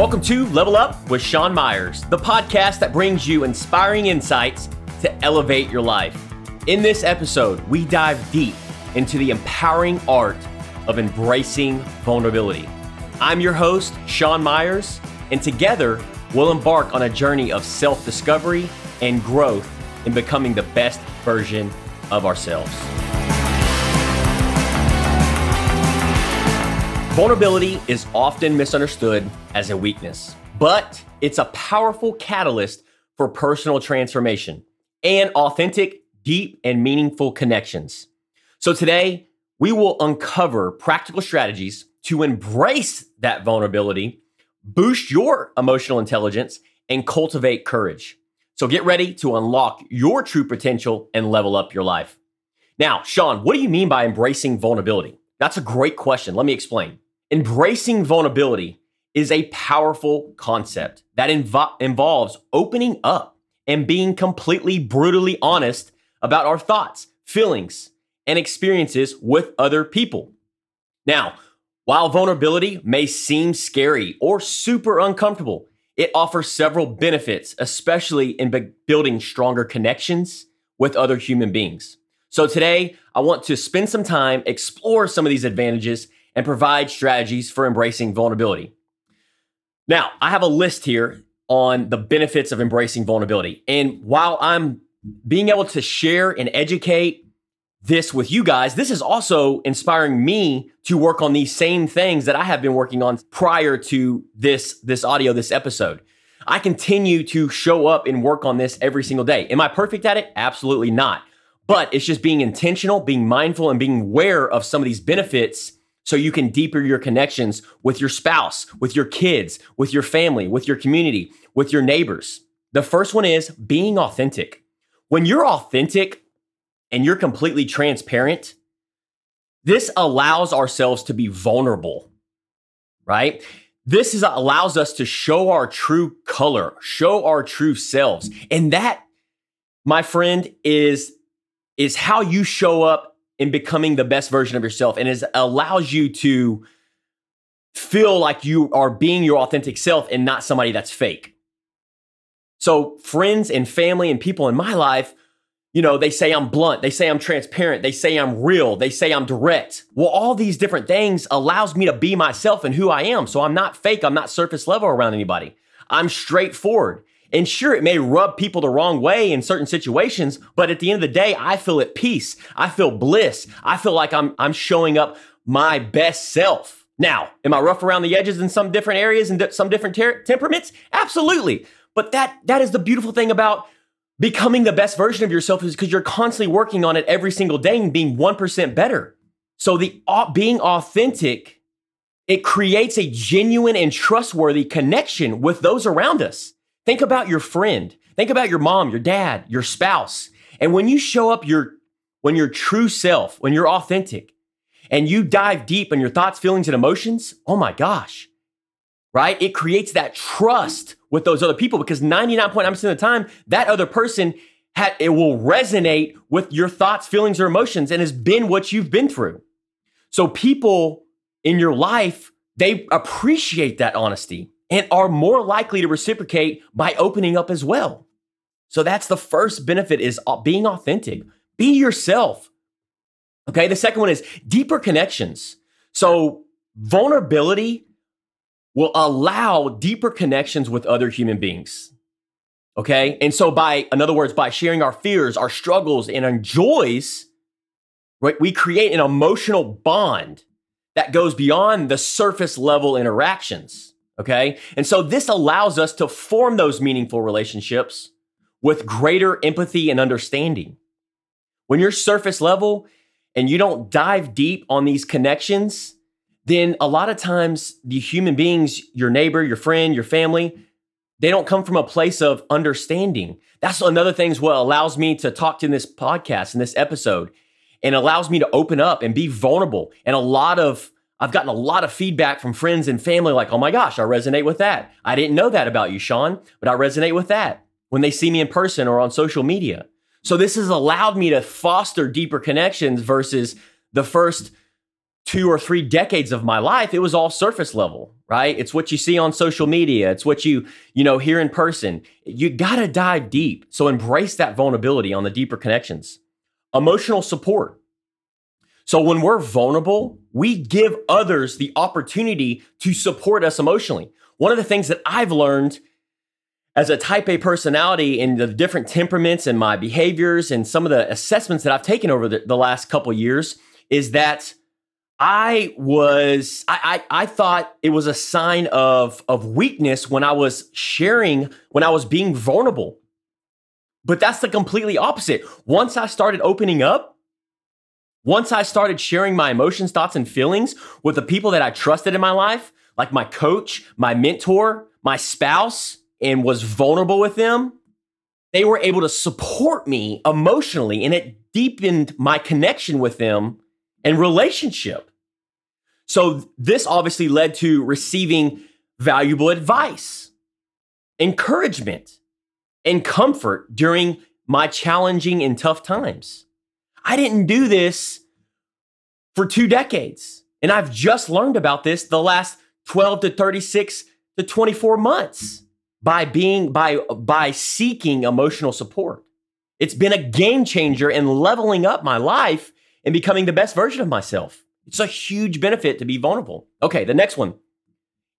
Welcome to Level Up with Sean Myers, the podcast that brings you inspiring insights to elevate your life. In this episode, we dive deep into the empowering art of embracing vulnerability. I'm your host, Sean Myers, and together we'll embark on a journey of self discovery and growth in becoming the best version of ourselves. Vulnerability is often misunderstood as a weakness, but it's a powerful catalyst for personal transformation and authentic, deep, and meaningful connections. So today, we will uncover practical strategies to embrace that vulnerability, boost your emotional intelligence, and cultivate courage. So get ready to unlock your true potential and level up your life. Now, Sean, what do you mean by embracing vulnerability? That's a great question. Let me explain. Embracing vulnerability is a powerful concept that invo- involves opening up and being completely brutally honest about our thoughts, feelings, and experiences with other people. Now, while vulnerability may seem scary or super uncomfortable, it offers several benefits, especially in be- building stronger connections with other human beings. So today, I want to spend some time, explore some of these advantages, and provide strategies for embracing vulnerability. Now, I have a list here on the benefits of embracing vulnerability. And while I'm being able to share and educate this with you guys, this is also inspiring me to work on these same things that I have been working on prior to this, this audio, this episode. I continue to show up and work on this every single day. Am I perfect at it? Absolutely not. But it's just being intentional, being mindful, and being aware of some of these benefits so you can deepen your connections with your spouse, with your kids, with your family, with your community, with your neighbors. The first one is being authentic. When you're authentic and you're completely transparent, this allows ourselves to be vulnerable, right? This is, allows us to show our true color, show our true selves. And that, my friend, is is how you show up in becoming the best version of yourself and it allows you to feel like you are being your authentic self and not somebody that's fake. So, friends and family and people in my life, you know, they say I'm blunt, they say I'm transparent, they say I'm real, they say I'm direct. Well, all these different things allows me to be myself and who I am. So I'm not fake, I'm not surface level around anybody. I'm straightforward. And sure, it may rub people the wrong way in certain situations, but at the end of the day, I feel at peace. I feel bliss. I feel like I'm, I'm showing up my best self. Now, am I rough around the edges in some different areas and some different ter- temperaments? Absolutely. But that, that is the beautiful thing about becoming the best version of yourself is because you're constantly working on it every single day and being 1% better. So the uh, being authentic, it creates a genuine and trustworthy connection with those around us. Think about your friend. Think about your mom, your dad, your spouse. And when you show up your when your true self, when you're authentic, and you dive deep in your thoughts, feelings, and emotions, oh my gosh, right? It creates that trust with those other people because 99.9% of the time, that other person had, it will resonate with your thoughts, feelings, or emotions and has been what you've been through. So people in your life, they appreciate that honesty and are more likely to reciprocate by opening up as well. So that's the first benefit is uh, being authentic. Be yourself. Okay, the second one is deeper connections. So vulnerability will allow deeper connections with other human beings. Okay? And so by in other words by sharing our fears, our struggles and our joys, right, we create an emotional bond that goes beyond the surface level interactions. Okay. And so this allows us to form those meaningful relationships with greater empathy and understanding. When you're surface level and you don't dive deep on these connections, then a lot of times the human beings, your neighbor, your friend, your family, they don't come from a place of understanding. That's another thing what allows me to talk to in this podcast, in this episode, and allows me to open up and be vulnerable. And a lot of I've gotten a lot of feedback from friends and family like, oh my gosh, I resonate with that. I didn't know that about you, Sean, but I resonate with that when they see me in person or on social media. So this has allowed me to foster deeper connections versus the first two or three decades of my life, it was all surface level, right? It's what you see on social media. It's what you, you know, hear in person. You got to dive deep. So embrace that vulnerability on the deeper connections. Emotional support. So when we're vulnerable, we give others the opportunity to support us emotionally. One of the things that I've learned as a type A personality and the different temperaments and my behaviors and some of the assessments that I've taken over the, the last couple years is that I was I, I I thought it was a sign of of weakness when I was sharing when I was being vulnerable. But that's the completely opposite. Once I started opening up, once I started sharing my emotions, thoughts, and feelings with the people that I trusted in my life, like my coach, my mentor, my spouse, and was vulnerable with them, they were able to support me emotionally and it deepened my connection with them and relationship. So this obviously led to receiving valuable advice, encouragement, and comfort during my challenging and tough times. I didn't do this for two decades. And I've just learned about this the last 12 to 36 to 24 months by being by by seeking emotional support. It's been a game changer in leveling up my life and becoming the best version of myself. It's a huge benefit to be vulnerable. Okay, the next one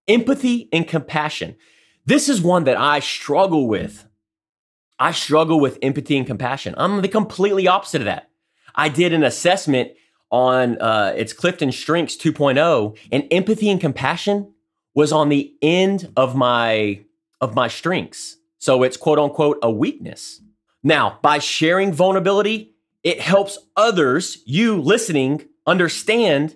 empathy and compassion. This is one that I struggle with. I struggle with empathy and compassion. I'm the completely opposite of that. I did an assessment on uh, it's Clifton Strengths 2.0, and empathy and compassion was on the end of my of my strengths. So it's quote unquote a weakness. Now, by sharing vulnerability, it helps others, you listening, understand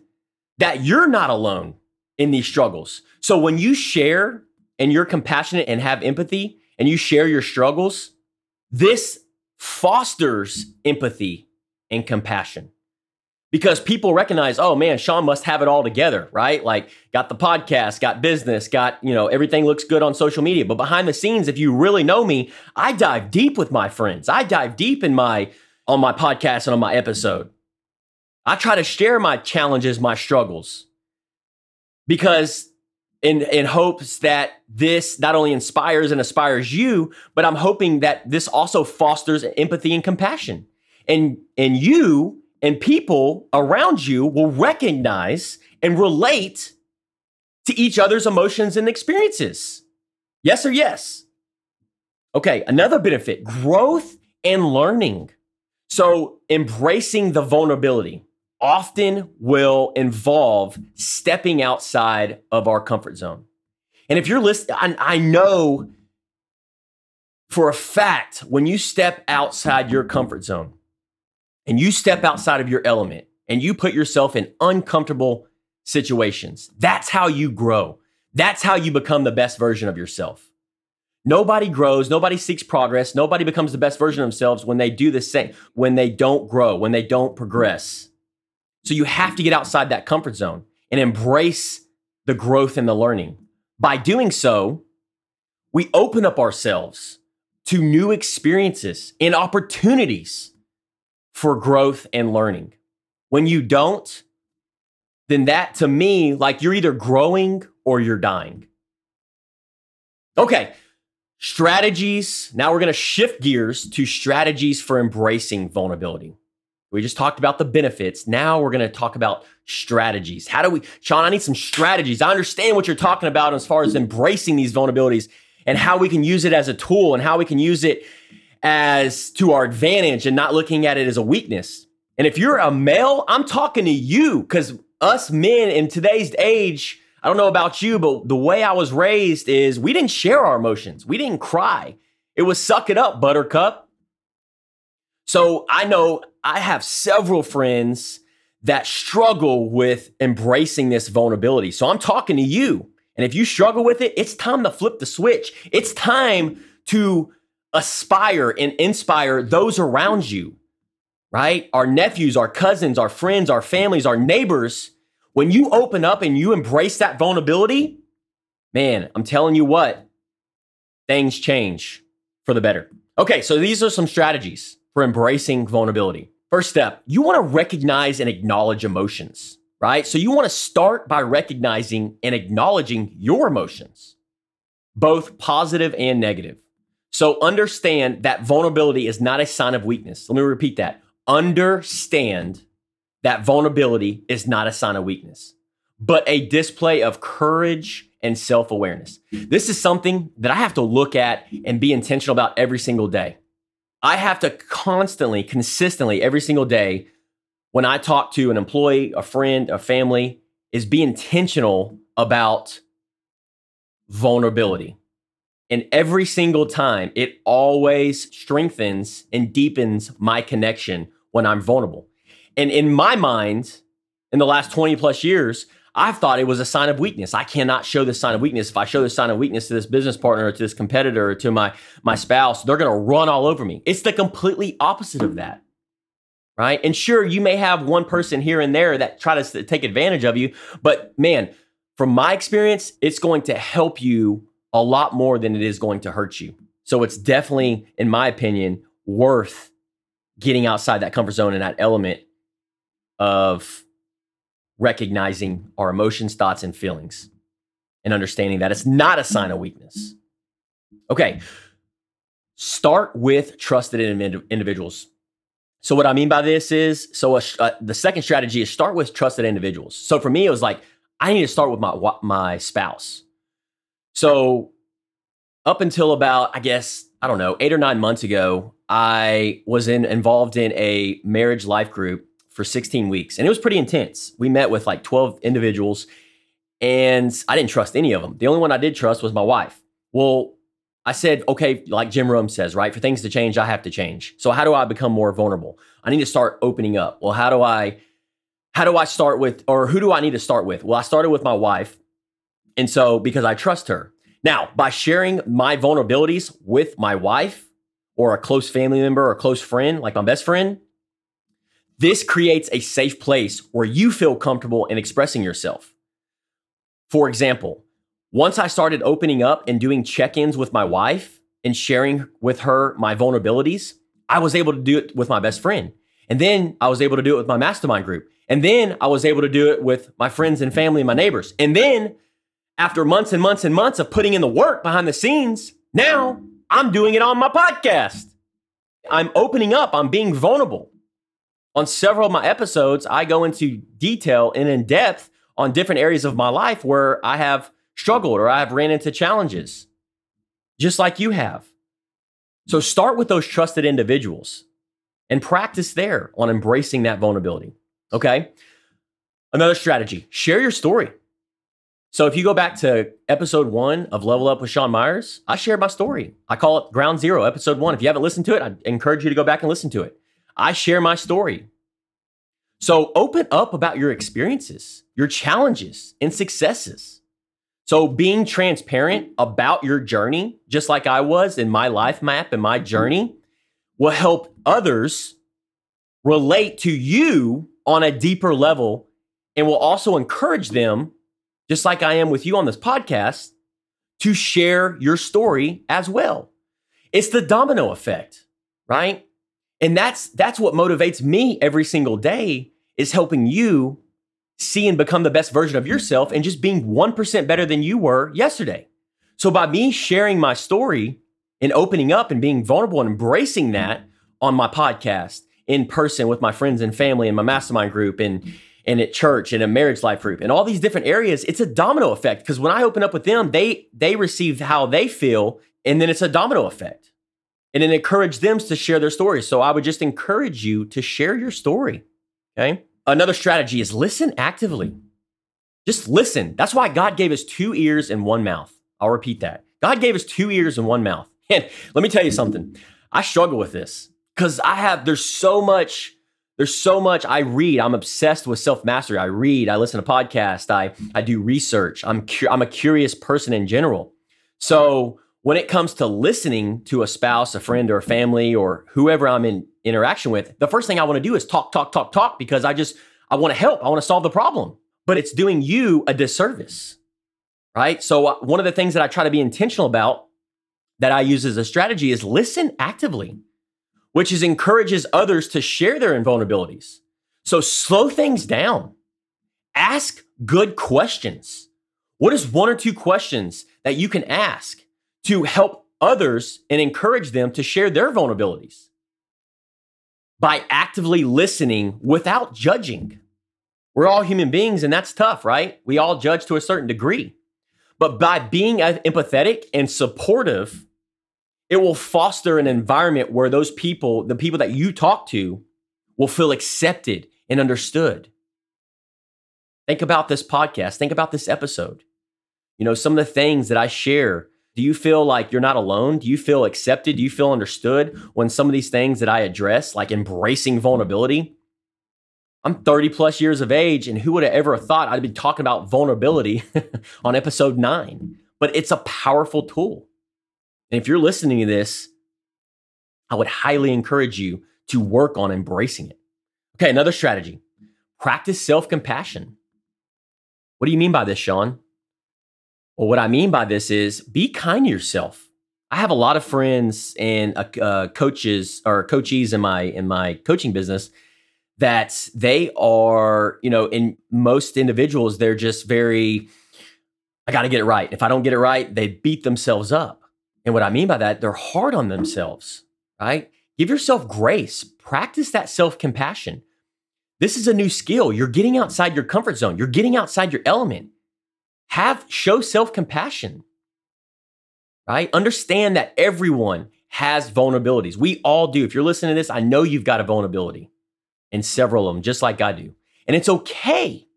that you're not alone in these struggles. So when you share and you're compassionate and have empathy and you share your struggles, this fosters empathy and compassion because people recognize, oh man, Sean must have it all together, right? Like got the podcast, got business, got, you know, everything looks good on social media. But behind the scenes, if you really know me, I dive deep with my friends. I dive deep in my on my podcast and on my episode. I try to share my challenges, my struggles. Because in in hopes that this not only inspires and aspires you, but I'm hoping that this also fosters empathy and compassion. And and you and people around you will recognize and relate to each other's emotions and experiences. Yes or yes? Okay, another benefit growth and learning. So, embracing the vulnerability often will involve stepping outside of our comfort zone. And if you're listening, I, know for a fact when you step outside your comfort zone, and you step outside of your element and you put yourself in uncomfortable situations, that's how you grow. That's how you become the best version of yourself. Nobody grows, nobody seeks progress, nobody becomes the best version of themselves when they do the same, when they don't grow, when they don't progress. So you have to get outside that comfort zone and embrace the growth and the learning. By doing so, we open up ourselves to new experiences and opportunities for growth and learning. When you don't, then that to me, like you're either growing or you're dying. Okay, strategies. Now we're going to shift gears to strategies for embracing vulnerability. We just talked about the benefits. Now we're going to talk about strategies. How do we, Sean? I need some strategies. I understand what you're talking about as far as embracing these vulnerabilities and how we can use it as a tool and how we can use it as to our advantage and not looking at it as a weakness. And if you're a male, I'm talking to you because us men in today's age, I don't know about you, but the way I was raised is we didn't share our emotions. We didn't cry. It was suck it up, buttercup. So I know I have several friends that struggle with embracing this vulnerability. So I'm talking to you. And if you struggle with it, it's time to flip the switch. It's time to aspire and inspire those around you, right? Our nephews, our cousins, our friends, our families, our neighbors. When you open up and you embrace that vulnerability, man, I'm telling you what, things change for the better. Okay, so these are some strategies for embracing vulnerability. First step, you want to recognize and acknowledge emotions. right? So you want to start by recognizing and acknowledging your emotions, both positive and negative. So understand that vulnerability is not a sign of weakness. Let me repeat that. Understand that vulnerability is not a sign of weakness, but a display of courage and self awareness. This is something that I have to look at and be intentional about every single day. I have to constantly, consistently, every single day, when I talk to an employee, a friend, a family, is be intentional about vulnerability. And every single time, it always strengthens and deepens my connection when I'm vulnerable. And in my mind, in the last 20 plus years, I've thought it was a sign of weakness. I cannot show this sign of weakness. If I show this sign of weakness to this business partner or to this competitor or to my, my spouse, they're going to run all over me. It's the completely opposite of that. Right. And sure, you may have one person here and there that try to take advantage of you. But man, from my experience, it's going to help you a lot more than it is going to hurt you. So it's definitely, in my opinion, worth getting outside that comfort zone and that element of recognizing our emotions, thoughts, and feelings and understanding that it's not a sign of weakness. Okay, start with trusted individuals. So, what I mean by this is so a, uh, the second strategy is start with trusted individuals. So, for me, it was like, I need to start with my, my spouse. So, up until about, I guess, I don't know, eight or nine months ago, I was in, involved in a marriage life group for 16 weeks. And it was pretty intense. We met with like 12 individuals and I didn't trust any of them. The only one I did trust was my wife. Well, I said, okay, like Jim Rohn says, right? For things to change, I have to change. So how do I become more vulnerable? I need to start opening up. Well, how do I how do I start with or who do I need to start with? Well, I started with my wife. And so because I trust her. Now, by sharing my vulnerabilities with my wife or a close family member or a close friend, like my best friend, this creates a safe place where you feel comfortable in expressing yourself. For example, once I started opening up and doing check ins with my wife and sharing with her my vulnerabilities, I was able to do it with my best friend. And then I was able to do it with my mastermind group. And then I was able to do it with my friends and family and my neighbors. And then after months and months and months of putting in the work behind the scenes, now I'm doing it on my podcast. I'm opening up, I'm being vulnerable. On several of my episodes, I go into detail and in depth on different areas of my life where I have struggled or I have ran into challenges, just like you have. So start with those trusted individuals and practice there on embracing that vulnerability. Okay. Another strategy share your story. So if you go back to episode one of Level Up with Sean Myers, I shared my story. I call it Ground Zero, episode one. If you haven't listened to it, I encourage you to go back and listen to it. I share my story. So open up about your experiences, your challenges, and successes. So being transparent about your journey, just like I was in my life map and my journey, will help others relate to you on a deeper level and will also encourage them, just like I am with you on this podcast, to share your story as well. It's the domino effect, right? And that's that's what motivates me every single day is helping you see and become the best version of yourself and just being 1% better than you were yesterday. So by me sharing my story and opening up and being vulnerable and embracing that on my podcast in person with my friends and family and my mastermind group and and at church and a marriage life group and all these different areas it's a domino effect because when i open up with them they they receive how they feel and then it's a domino effect and then encourage them to share their stories. So I would just encourage you to share your story. Okay. Another strategy is listen actively. Just listen. That's why God gave us two ears and one mouth. I'll repeat that. God gave us two ears and one mouth. And let me tell you something. I struggle with this because I have, there's so much, there's so much I read. I'm obsessed with self mastery. I read, I listen to podcasts, I, I do research. I'm, cu- I'm a curious person in general. So when it comes to listening to a spouse, a friend, or a family, or whoever I'm in interaction with, the first thing I want to do is talk, talk, talk, talk because I just I want to help. I want to solve the problem. But it's doing you a disservice, right? So uh, one of the things that I try to be intentional about that I use as a strategy is listen actively, which is encourages others to share their vulnerabilities. So slow things down. Ask good questions. What is one or two questions that you can ask to help others and encourage them to share their vulnerabilities? By actively listening without judging. We're all human beings, and that's tough, right? We all judge to a certain degree. But by being empathetic and supportive, it will foster an environment where those people, the people that you talk to, will feel accepted and understood. Think about this podcast. Think about this episode. You know, some of the things that I share. Do you feel like you're not alone? Do you feel accepted? Do you feel understood when some of these things that I address, like embracing vulnerability? I'm 30 plus years of age, and who would have ever thought I'd be talking about vulnerability on episode nine? But it's a powerful tool. And if you're listening to this, I would highly encourage you to work on embracing it. Okay, another strategy practice self compassion. What do you mean by this, Sean? Well, what I mean by this is be kind to yourself. I have a lot of friends and uh, uh, coaches or coachees in my in my coaching business that they are, you know, in most individuals, they're just very, I got to get it right. If I don't get it right, they beat themselves up. And what I mean by that, they're hard on themselves, right? Give yourself grace, practice that self compassion. This is a new skill. You're getting outside your comfort zone, you're getting outside your element. Have show self compassion, right? Understand that everyone has vulnerabilities. We all do. If you're listening to this, I know you've got a vulnerability and several of them, just like I do. And it's okay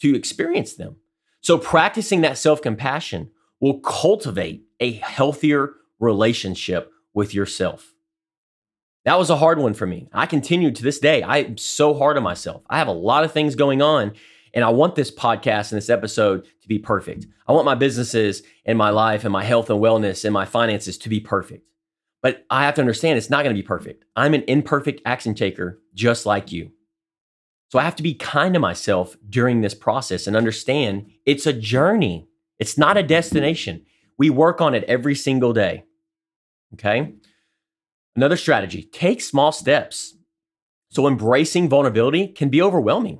to experience them. So, practicing that self compassion will cultivate a healthier relationship with yourself. That was a hard one for me. I continue to this day. I'm so hard on myself. I have a lot of things going on, and I want this podcast and this episode to be perfect. I want my businesses and my life and my health and wellness and my finances to be perfect. But I have to understand it's not going to be perfect. I'm an imperfect action taker just like you. So I have to be kind to myself during this process and understand it's a journey. It's not a destination. We work on it every single day. Okay. Another strategy take small steps. So embracing vulnerability can be overwhelming.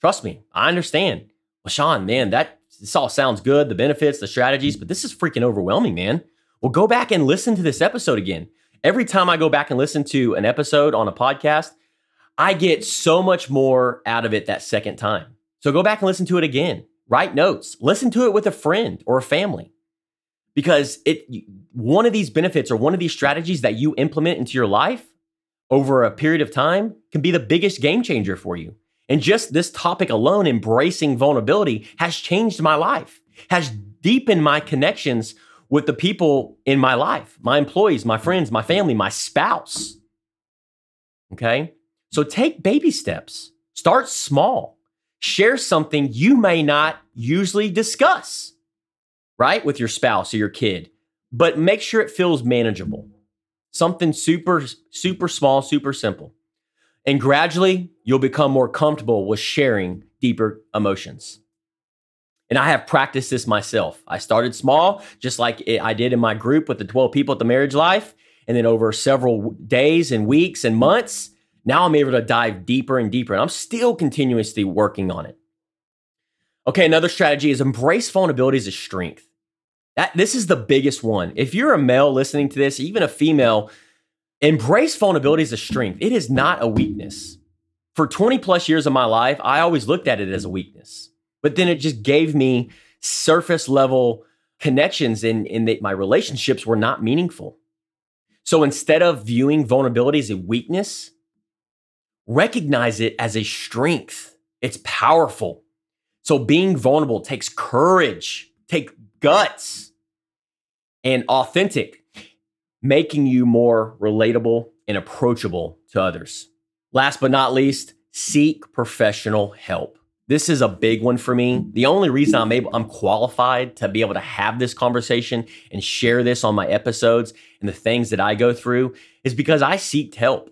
Trust me, I understand. Well, Sean, man, that this all sounds good, the benefits, the strategies, but this is freaking overwhelming, man. Well, go back and listen to this episode again. Every time I go back and listen to an episode on a podcast, I get so much more out of it that second time. So go back and listen to it again. Write notes. Listen to it with a friend or a family because it one of these benefits or one of these strategies that you implement into your life over a period of time can be the biggest game changer for you. And just this topic alone, embracing vulnerability, has changed my life, has deepened my connections with the people in my life, my employees, my friends, my family, my spouse. Okay? So take baby steps. Start small. Share something you may not usually discuss right? With your spouse or your kid, but make sure it feels manageable. Something super, super small, super simple. And gradually, you'll become more comfortable with sharing deeper emotions. And I have practiced this myself. I started small, just like I did in my group with the 12 people at the Marriage Life. And then over several days and weeks and months, now I'm able to dive deeper and deeper. And I'm still continuously working on it. Okay, another strategy is embrace vulnerability as a strength. That, this is the biggest one. If you're a male listening to this, even a female, embrace vulnerability as a strength. It is not a weakness. For 20 plus years of my life, I always looked at it as a weakness, but then it just gave me surface level connections in, in that my relationships were not meaningful. So instead of viewing vulnerability as a weakness, recognize it as a strength. It's powerful. So being vulnerable takes courage, take guts and authentic, making you more relatable and approachable to others. Last but not least, seek professional help. This is a big one for me. The only reason I'm able I'm qualified to be able to have this conversation and share this on my episodes and the things that I go through is because I seek help.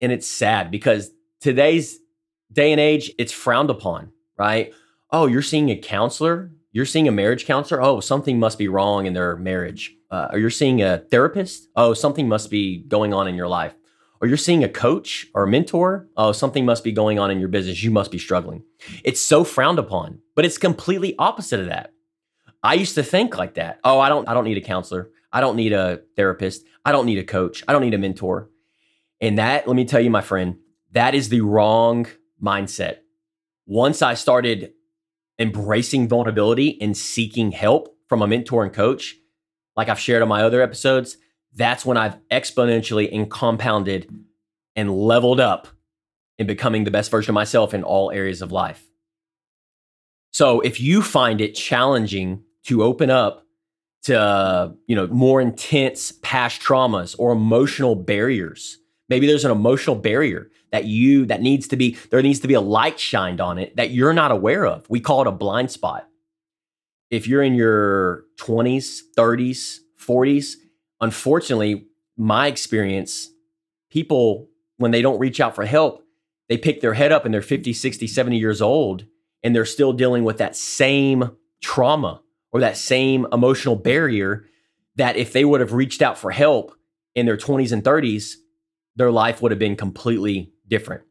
And it's sad because today's day and age it's frowned upon, right? Oh, you're seeing a counselor? You're seeing a marriage counselor. Oh, something must be wrong in their marriage. Uh, or you're seeing a therapist. Oh, something must be going on in your life. or you're seeing a coach or a mentor, oh, something must be going on in your business. You must be struggling. It's so frowned upon, but it's completely opposite of that. I used to think like that. Oh, I don't I don't need a counselor. I don't need a therapist. I don't need a coach. I don't need a mentor. And that, let me tell you my friend, that is the wrong mindset. Once I started embracing vulnerability and seeking help from a mentor and coach, like I've shared on my other episodes, that's when I've exponentially and compounded and leveled up in becoming the best version of myself in all areas of life. So if you find it challenging to open up to you know more intense past traumas or emotional barriers, maybe there's an emotional barrier that you that needs to be there needs to be a light shined on it that you're not aware of. We call it a blind spot. If you're in your 20s, 30s, 40s, unfortunately, my experience, people, when they don't reach out for help, they pick their head up and they're 50, 60, 70 years old and they're still dealing with that same trauma or that same emotional barrier that if they would have reached out for help in their 20s and 30s, their life would have been completely different.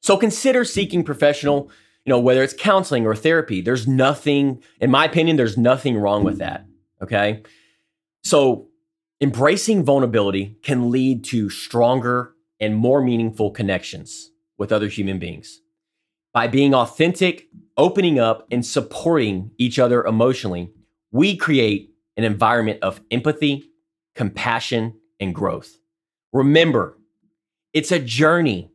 So consider seeking professional, you know, whether it's counseling or therapy. There's nothing, in my opinion, there's nothing wrong with that. Okay. So Embracing vulnerability can lead to stronger and more meaningful connections with other human beings. By being authentic, opening up, and supporting each other emotionally, we create an environment of empathy, compassion, and growth. Remember, it's a journey,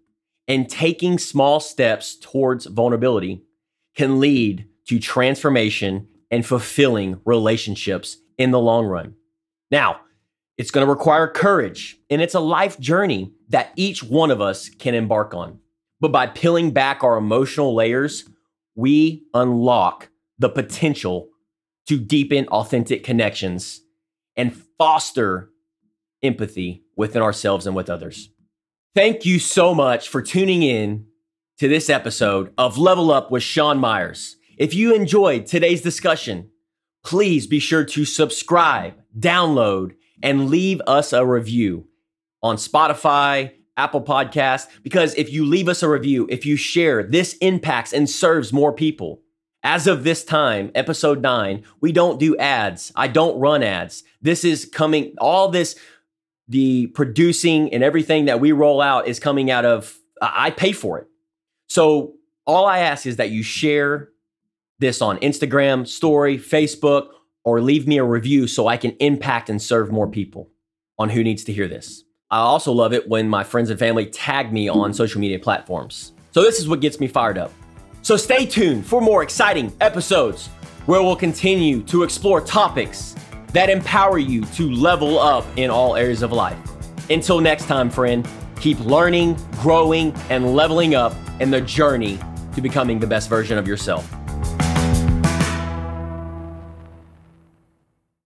and taking small steps towards vulnerability can lead to transformation and fulfilling relationships in the long run. Now, it's going to require courage, and it's a life journey that each one of us can embark on. But by peeling back our emotional layers, we unlock the potential to deepen authentic connections and foster empathy within ourselves and with others. Thank you so much for tuning in to this episode of Level Up with Sean Myers. If you enjoyed today's discussion, please be sure to subscribe, download, and leave us a review on Spotify, Apple Podcasts, because if you leave us a review, if you share, this impacts and serves more people. As of this time, episode nine, we don't do ads. I don't run ads. This is coming, all this, the producing and everything that we roll out is coming out of, I pay for it. So all I ask is that you share this on Instagram, story, Facebook, or leave me a review so I can impact and serve more people on who needs to hear this. I also love it when my friends and family tag me on social media platforms. So, this is what gets me fired up. So, stay tuned for more exciting episodes where we'll continue to explore topics that empower you to level up in all areas of life. Until next time, friend, keep learning, growing, and leveling up in the journey to becoming the best version of yourself.